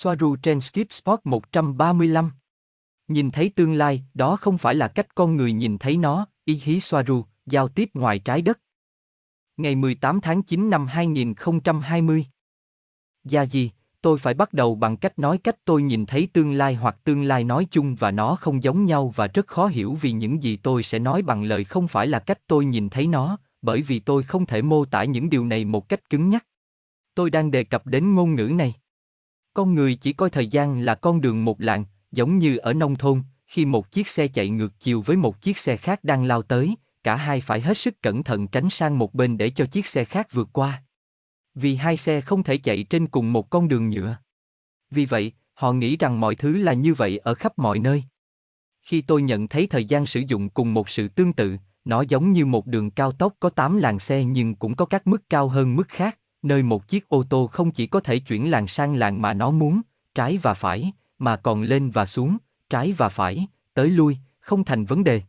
Soaru trên Skip Spot 135. Nhìn thấy tương lai, đó không phải là cách con người nhìn thấy nó, ý hí Soaru, giao tiếp ngoài trái đất. Ngày 18 tháng 9 năm 2020. Gia gì, tôi phải bắt đầu bằng cách nói cách tôi nhìn thấy tương lai hoặc tương lai nói chung và nó không giống nhau và rất khó hiểu vì những gì tôi sẽ nói bằng lời không phải là cách tôi nhìn thấy nó, bởi vì tôi không thể mô tả những điều này một cách cứng nhắc. Tôi đang đề cập đến ngôn ngữ này. Con người chỉ coi thời gian là con đường một làng, giống như ở nông thôn, khi một chiếc xe chạy ngược chiều với một chiếc xe khác đang lao tới, cả hai phải hết sức cẩn thận tránh sang một bên để cho chiếc xe khác vượt qua. Vì hai xe không thể chạy trên cùng một con đường nhựa. Vì vậy, họ nghĩ rằng mọi thứ là như vậy ở khắp mọi nơi. Khi tôi nhận thấy thời gian sử dụng cùng một sự tương tự, nó giống như một đường cao tốc có 8 làn xe nhưng cũng có các mức cao hơn mức khác, nơi một chiếc ô tô không chỉ có thể chuyển làng sang làng mà nó muốn, trái và phải, mà còn lên và xuống, trái và phải, tới lui, không thành vấn đề.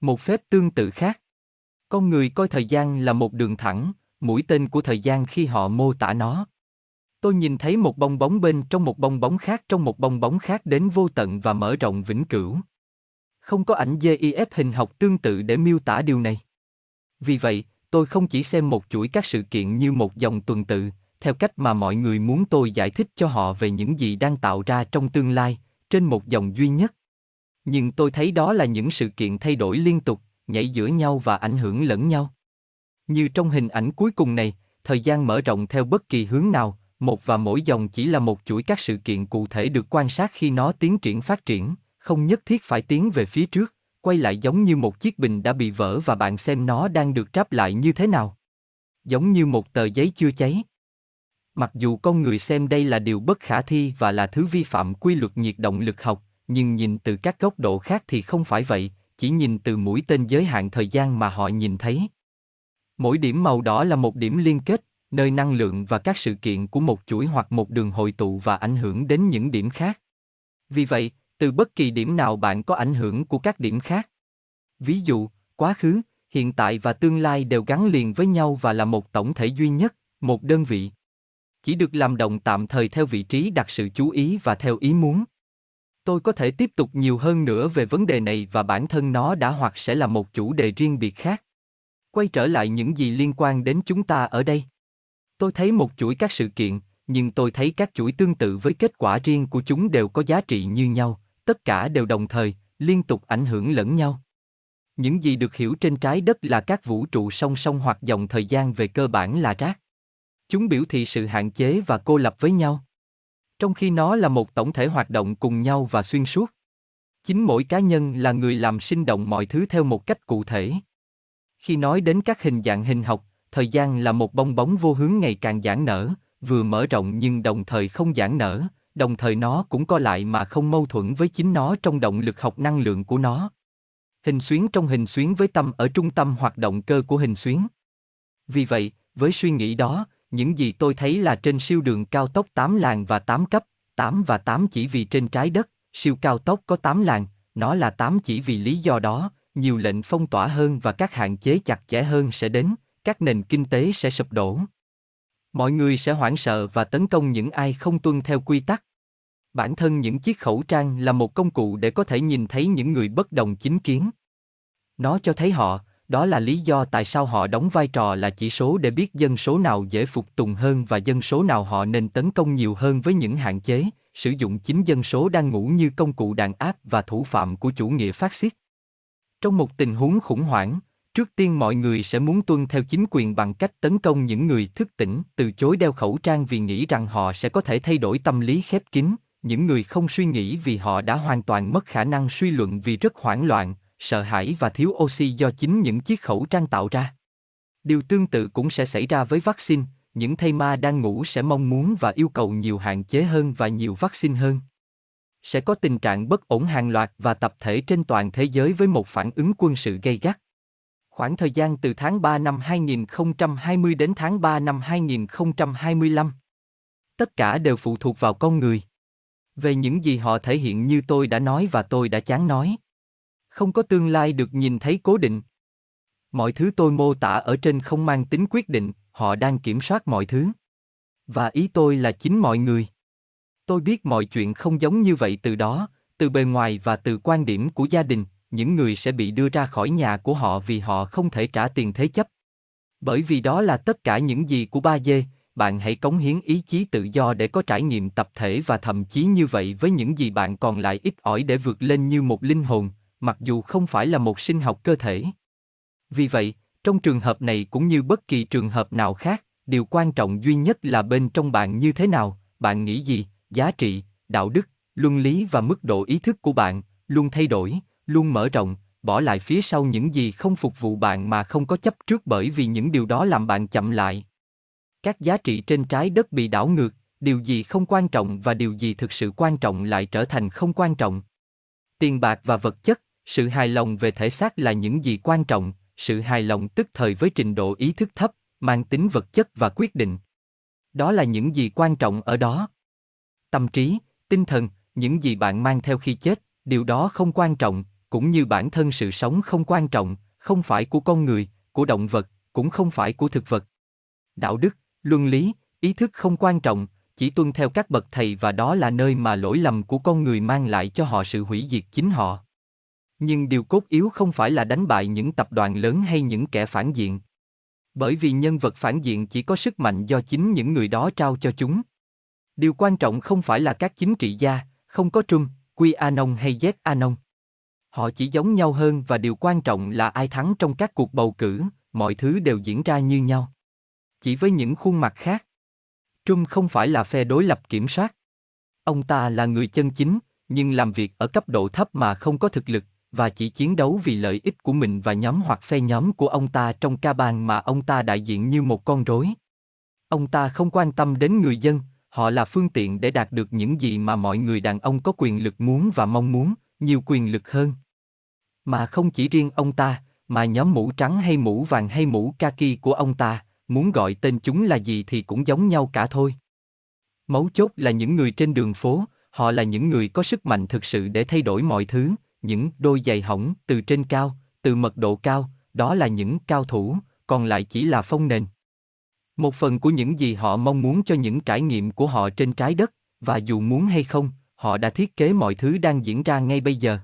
Một phép tương tự khác. Con người coi thời gian là một đường thẳng, mũi tên của thời gian khi họ mô tả nó. Tôi nhìn thấy một bong bóng bên trong một bong bóng khác trong một bong bóng khác đến vô tận và mở rộng vĩnh cửu. Không có ảnh GIF hình học tương tự để miêu tả điều này. Vì vậy, tôi không chỉ xem một chuỗi các sự kiện như một dòng tuần tự, theo cách mà mọi người muốn tôi giải thích cho họ về những gì đang tạo ra trong tương lai, trên một dòng duy nhất. Nhưng tôi thấy đó là những sự kiện thay đổi liên tục, nhảy giữa nhau và ảnh hưởng lẫn nhau. Như trong hình ảnh cuối cùng này, thời gian mở rộng theo bất kỳ hướng nào, một và mỗi dòng chỉ là một chuỗi các sự kiện cụ thể được quan sát khi nó tiến triển phát triển, không nhất thiết phải tiến về phía trước, quay lại giống như một chiếc bình đã bị vỡ và bạn xem nó đang được tráp lại như thế nào. Giống như một tờ giấy chưa cháy. Mặc dù con người xem đây là điều bất khả thi và là thứ vi phạm quy luật nhiệt động lực học, nhưng nhìn từ các góc độ khác thì không phải vậy, chỉ nhìn từ mũi tên giới hạn thời gian mà họ nhìn thấy. Mỗi điểm màu đỏ là một điểm liên kết, nơi năng lượng và các sự kiện của một chuỗi hoặc một đường hội tụ và ảnh hưởng đến những điểm khác. Vì vậy, từ bất kỳ điểm nào bạn có ảnh hưởng của các điểm khác. Ví dụ, quá khứ, hiện tại và tương lai đều gắn liền với nhau và là một tổng thể duy nhất, một đơn vị. Chỉ được làm động tạm thời theo vị trí đặt sự chú ý và theo ý muốn. Tôi có thể tiếp tục nhiều hơn nữa về vấn đề này và bản thân nó đã hoặc sẽ là một chủ đề riêng biệt khác. Quay trở lại những gì liên quan đến chúng ta ở đây. Tôi thấy một chuỗi các sự kiện, nhưng tôi thấy các chuỗi tương tự với kết quả riêng của chúng đều có giá trị như nhau, tất cả đều đồng thời, liên tục ảnh hưởng lẫn nhau. Những gì được hiểu trên trái đất là các vũ trụ song song hoặc dòng thời gian về cơ bản là rác. Chúng biểu thị sự hạn chế và cô lập với nhau. Trong khi nó là một tổng thể hoạt động cùng nhau và xuyên suốt. Chính mỗi cá nhân là người làm sinh động mọi thứ theo một cách cụ thể. Khi nói đến các hình dạng hình học, thời gian là một bong bóng vô hướng ngày càng giãn nở, vừa mở rộng nhưng đồng thời không giãn nở, đồng thời nó cũng co lại mà không mâu thuẫn với chính nó trong động lực học năng lượng của nó. Hình xuyến trong hình xuyến với tâm ở trung tâm hoạt động cơ của hình xuyến. Vì vậy, với suy nghĩ đó, những gì tôi thấy là trên siêu đường cao tốc 8 làng và 8 cấp, 8 và 8 chỉ vì trên trái đất, siêu cao tốc có 8 làng, nó là 8 chỉ vì lý do đó, nhiều lệnh phong tỏa hơn và các hạn chế chặt chẽ hơn sẽ đến, các nền kinh tế sẽ sụp đổ. Mọi người sẽ hoảng sợ và tấn công những ai không tuân theo quy tắc. Bản thân những chiếc khẩu trang là một công cụ để có thể nhìn thấy những người bất đồng chính kiến. Nó cho thấy họ, đó là lý do tại sao họ đóng vai trò là chỉ số để biết dân số nào dễ phục tùng hơn và dân số nào họ nên tấn công nhiều hơn với những hạn chế, sử dụng chính dân số đang ngủ như công cụ đàn áp và thủ phạm của chủ nghĩa phát xít. Trong một tình huống khủng hoảng, trước tiên mọi người sẽ muốn tuân theo chính quyền bằng cách tấn công những người thức tỉnh, từ chối đeo khẩu trang vì nghĩ rằng họ sẽ có thể thay đổi tâm lý khép kín, những người không suy nghĩ vì họ đã hoàn toàn mất khả năng suy luận vì rất hoảng loạn, sợ hãi và thiếu oxy do chính những chiếc khẩu trang tạo ra. Điều tương tự cũng sẽ xảy ra với vaccine, những thây ma đang ngủ sẽ mong muốn và yêu cầu nhiều hạn chế hơn và nhiều vaccine hơn. Sẽ có tình trạng bất ổn hàng loạt và tập thể trên toàn thế giới với một phản ứng quân sự gây gắt. Khoảng thời gian từ tháng 3 năm 2020 đến tháng 3 năm 2025. Tất cả đều phụ thuộc vào con người. Về những gì họ thể hiện như tôi đã nói và tôi đã chán nói. Không có tương lai được nhìn thấy cố định. Mọi thứ tôi mô tả ở trên không mang tính quyết định, họ đang kiểm soát mọi thứ. Và ý tôi là chính mọi người. Tôi biết mọi chuyện không giống như vậy từ đó, từ bề ngoài và từ quan điểm của gia đình, những người sẽ bị đưa ra khỏi nhà của họ vì họ không thể trả tiền thế chấp. Bởi vì đó là tất cả những gì của ba dê, bạn hãy cống hiến ý chí tự do để có trải nghiệm tập thể và thậm chí như vậy với những gì bạn còn lại ít ỏi để vượt lên như một linh hồn, mặc dù không phải là một sinh học cơ thể. Vì vậy, trong trường hợp này cũng như bất kỳ trường hợp nào khác, điều quan trọng duy nhất là bên trong bạn như thế nào, bạn nghĩ gì, giá trị, đạo đức, luân lý và mức độ ý thức của bạn luôn thay đổi, luôn mở rộng, bỏ lại phía sau những gì không phục vụ bạn mà không có chấp trước bởi vì những điều đó làm bạn chậm lại. Các giá trị trên trái đất bị đảo ngược, điều gì không quan trọng và điều gì thực sự quan trọng lại trở thành không quan trọng. Tiền bạc và vật chất, sự hài lòng về thể xác là những gì quan trọng, sự hài lòng tức thời với trình độ ý thức thấp, mang tính vật chất và quyết định. Đó là những gì quan trọng ở đó. Tâm trí, tinh thần, những gì bạn mang theo khi chết, điều đó không quan trọng, cũng như bản thân sự sống không quan trọng, không phải của con người, của động vật, cũng không phải của thực vật. Đạo đức, luân lý, ý thức không quan trọng, chỉ tuân theo các bậc thầy và đó là nơi mà lỗi lầm của con người mang lại cho họ sự hủy diệt chính họ. Nhưng điều cốt yếu không phải là đánh bại những tập đoàn lớn hay những kẻ phản diện. Bởi vì nhân vật phản diện chỉ có sức mạnh do chính những người đó trao cho chúng. Điều quan trọng không phải là các chính trị gia, không có trung, Quy Anon hay Z Anon. Họ chỉ giống nhau hơn và điều quan trọng là ai thắng trong các cuộc bầu cử, mọi thứ đều diễn ra như nhau. Chỉ với những khuôn mặt khác. Trump không phải là phe đối lập kiểm soát. Ông ta là người chân chính, nhưng làm việc ở cấp độ thấp mà không có thực lực, và chỉ chiến đấu vì lợi ích của mình và nhóm hoặc phe nhóm của ông ta trong ca bàn mà ông ta đại diện như một con rối. Ông ta không quan tâm đến người dân, họ là phương tiện để đạt được những gì mà mọi người đàn ông có quyền lực muốn và mong muốn, nhiều quyền lực hơn. Mà không chỉ riêng ông ta, mà nhóm mũ trắng hay mũ vàng hay mũ kaki của ông ta, muốn gọi tên chúng là gì thì cũng giống nhau cả thôi. Mấu chốt là những người trên đường phố, họ là những người có sức mạnh thực sự để thay đổi mọi thứ, những đôi giày hỏng từ trên cao, từ mật độ cao, đó là những cao thủ, còn lại chỉ là phong nền. Một phần của những gì họ mong muốn cho những trải nghiệm của họ trên trái đất, và dù muốn hay không, họ đã thiết kế mọi thứ đang diễn ra ngay bây giờ.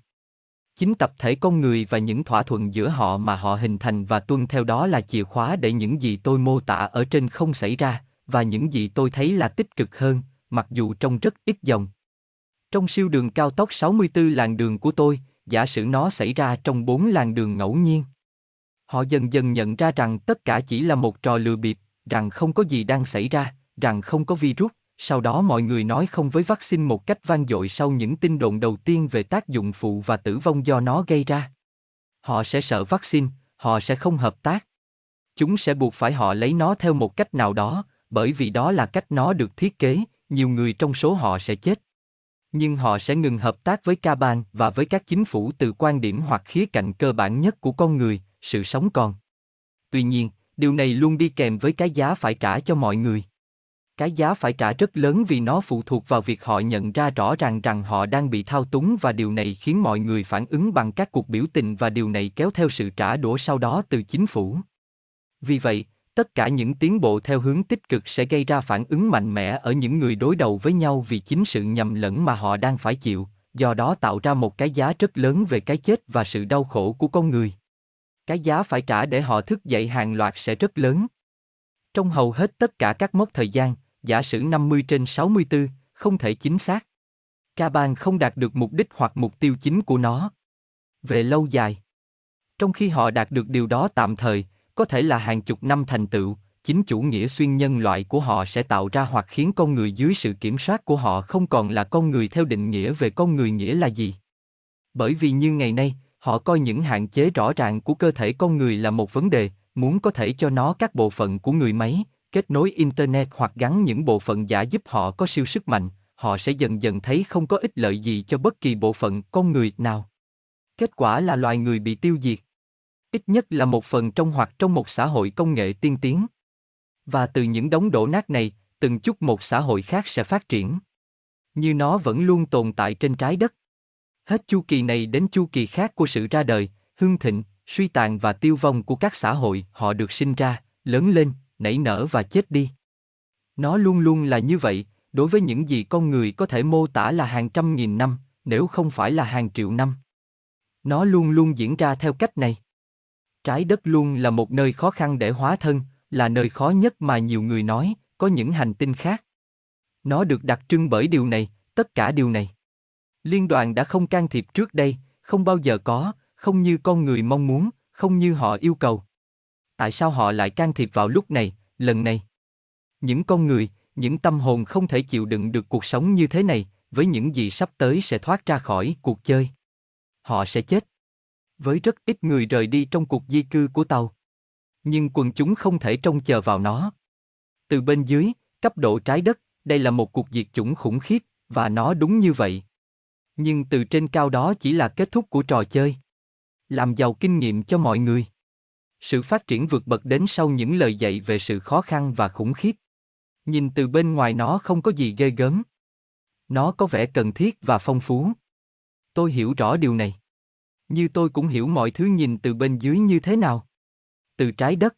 Chính tập thể con người và những thỏa thuận giữa họ mà họ hình thành và tuân theo đó là chìa khóa để những gì tôi mô tả ở trên không xảy ra, và những gì tôi thấy là tích cực hơn, mặc dù trong rất ít dòng. Trong siêu đường cao tốc 64 làn đường của tôi, giả sử nó xảy ra trong bốn làn đường ngẫu nhiên. Họ dần dần nhận ra rằng tất cả chỉ là một trò lừa bịp, rằng không có gì đang xảy ra, rằng không có virus, sau đó mọi người nói không với vaccine một cách vang dội sau những tin đồn đầu tiên về tác dụng phụ và tử vong do nó gây ra. Họ sẽ sợ vaccine, họ sẽ không hợp tác. Chúng sẽ buộc phải họ lấy nó theo một cách nào đó, bởi vì đó là cách nó được thiết kế, nhiều người trong số họ sẽ chết. Nhưng họ sẽ ngừng hợp tác với ca bang và với các chính phủ từ quan điểm hoặc khía cạnh cơ bản nhất của con người, sự sống còn. Tuy nhiên, điều này luôn đi kèm với cái giá phải trả cho mọi người cái giá phải trả rất lớn vì nó phụ thuộc vào việc họ nhận ra rõ ràng rằng họ đang bị thao túng và điều này khiến mọi người phản ứng bằng các cuộc biểu tình và điều này kéo theo sự trả đũa sau đó từ chính phủ. Vì vậy, tất cả những tiến bộ theo hướng tích cực sẽ gây ra phản ứng mạnh mẽ ở những người đối đầu với nhau vì chính sự nhầm lẫn mà họ đang phải chịu, do đó tạo ra một cái giá rất lớn về cái chết và sự đau khổ của con người. Cái giá phải trả để họ thức dậy hàng loạt sẽ rất lớn. Trong hầu hết tất cả các mốc thời gian, giả sử 50 trên 64, không thể chính xác. Ca bang không đạt được mục đích hoặc mục tiêu chính của nó. Về lâu dài. Trong khi họ đạt được điều đó tạm thời, có thể là hàng chục năm thành tựu, chính chủ nghĩa xuyên nhân loại của họ sẽ tạo ra hoặc khiến con người dưới sự kiểm soát của họ không còn là con người theo định nghĩa về con người nghĩa là gì. Bởi vì như ngày nay, họ coi những hạn chế rõ ràng của cơ thể con người là một vấn đề, muốn có thể cho nó các bộ phận của người máy, kết nối internet hoặc gắn những bộ phận giả giúp họ có siêu sức mạnh, họ sẽ dần dần thấy không có ích lợi gì cho bất kỳ bộ phận con người nào. Kết quả là loài người bị tiêu diệt. Ít nhất là một phần trong hoặc trong một xã hội công nghệ tiên tiến. Và từ những đống đổ nát này, từng chút một xã hội khác sẽ phát triển. Như nó vẫn luôn tồn tại trên trái đất. Hết chu kỳ này đến chu kỳ khác của sự ra đời, hưng thịnh, suy tàn và tiêu vong của các xã hội họ được sinh ra, lớn lên, nảy nở và chết đi. Nó luôn luôn là như vậy, đối với những gì con người có thể mô tả là hàng trăm nghìn năm, nếu không phải là hàng triệu năm. Nó luôn luôn diễn ra theo cách này. Trái đất luôn là một nơi khó khăn để hóa thân, là nơi khó nhất mà nhiều người nói, có những hành tinh khác. Nó được đặc trưng bởi điều này, tất cả điều này. Liên đoàn đã không can thiệp trước đây, không bao giờ có, không như con người mong muốn, không như họ yêu cầu. Tại sao họ lại can thiệp vào lúc này, lần này? Những con người, những tâm hồn không thể chịu đựng được cuộc sống như thế này, với những gì sắp tới sẽ thoát ra khỏi cuộc chơi. Họ sẽ chết. Với rất ít người rời đi trong cuộc di cư của tàu. Nhưng quần chúng không thể trông chờ vào nó. Từ bên dưới, cấp độ trái đất, đây là một cuộc diệt chủng khủng khiếp, và nó đúng như vậy. Nhưng từ trên cao đó chỉ là kết thúc của trò chơi. Làm giàu kinh nghiệm cho mọi người. Sự phát triển vượt bậc đến sau những lời dạy về sự khó khăn và khủng khiếp. Nhìn từ bên ngoài nó không có gì ghê gớm. Nó có vẻ cần thiết và phong phú. Tôi hiểu rõ điều này. Như tôi cũng hiểu mọi thứ nhìn từ bên dưới như thế nào. Từ trái đất.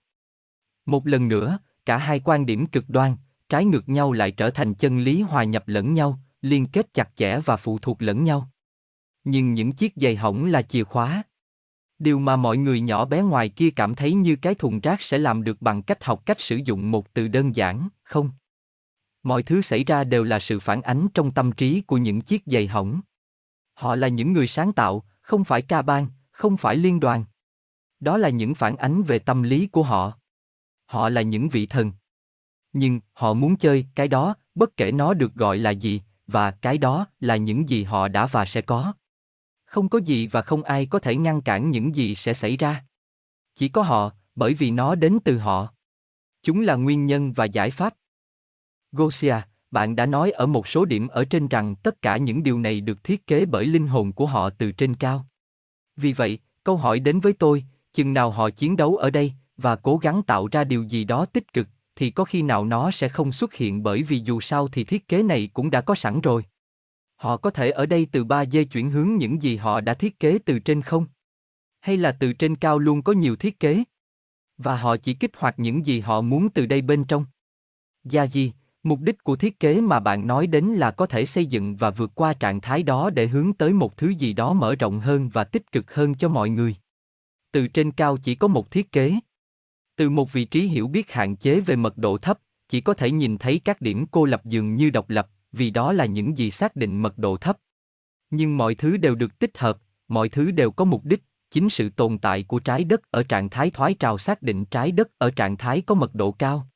Một lần nữa, cả hai quan điểm cực đoan, trái ngược nhau lại trở thành chân lý hòa nhập lẫn nhau, liên kết chặt chẽ và phụ thuộc lẫn nhau. Nhưng những chiếc giày hỏng là chìa khóa. Điều mà mọi người nhỏ bé ngoài kia cảm thấy như cái thùng rác sẽ làm được bằng cách học cách sử dụng một từ đơn giản, không. Mọi thứ xảy ra đều là sự phản ánh trong tâm trí của những chiếc giày hỏng. Họ là những người sáng tạo, không phải ca bang, không phải liên đoàn. Đó là những phản ánh về tâm lý của họ. Họ là những vị thần. Nhưng họ muốn chơi cái đó, bất kể nó được gọi là gì, và cái đó là những gì họ đã và sẽ có. Không có gì và không ai có thể ngăn cản những gì sẽ xảy ra. Chỉ có họ, bởi vì nó đến từ họ. Chúng là nguyên nhân và giải pháp. Gosia, bạn đã nói ở một số điểm ở trên rằng tất cả những điều này được thiết kế bởi linh hồn của họ từ trên cao. Vì vậy, câu hỏi đến với tôi, chừng nào họ chiến đấu ở đây và cố gắng tạo ra điều gì đó tích cực, thì có khi nào nó sẽ không xuất hiện bởi vì dù sao thì thiết kế này cũng đã có sẵn rồi. Họ có thể ở đây từ 3D chuyển hướng những gì họ đã thiết kế từ trên không? Hay là từ trên cao luôn có nhiều thiết kế? Và họ chỉ kích hoạt những gì họ muốn từ đây bên trong. Gia gì, mục đích của thiết kế mà bạn nói đến là có thể xây dựng và vượt qua trạng thái đó để hướng tới một thứ gì đó mở rộng hơn và tích cực hơn cho mọi người. Từ trên cao chỉ có một thiết kế. Từ một vị trí hiểu biết hạn chế về mật độ thấp, chỉ có thể nhìn thấy các điểm cô lập dường như độc lập, vì đó là những gì xác định mật độ thấp. Nhưng mọi thứ đều được tích hợp, mọi thứ đều có mục đích, chính sự tồn tại của trái đất ở trạng thái thoái trào xác định trái đất ở trạng thái có mật độ cao.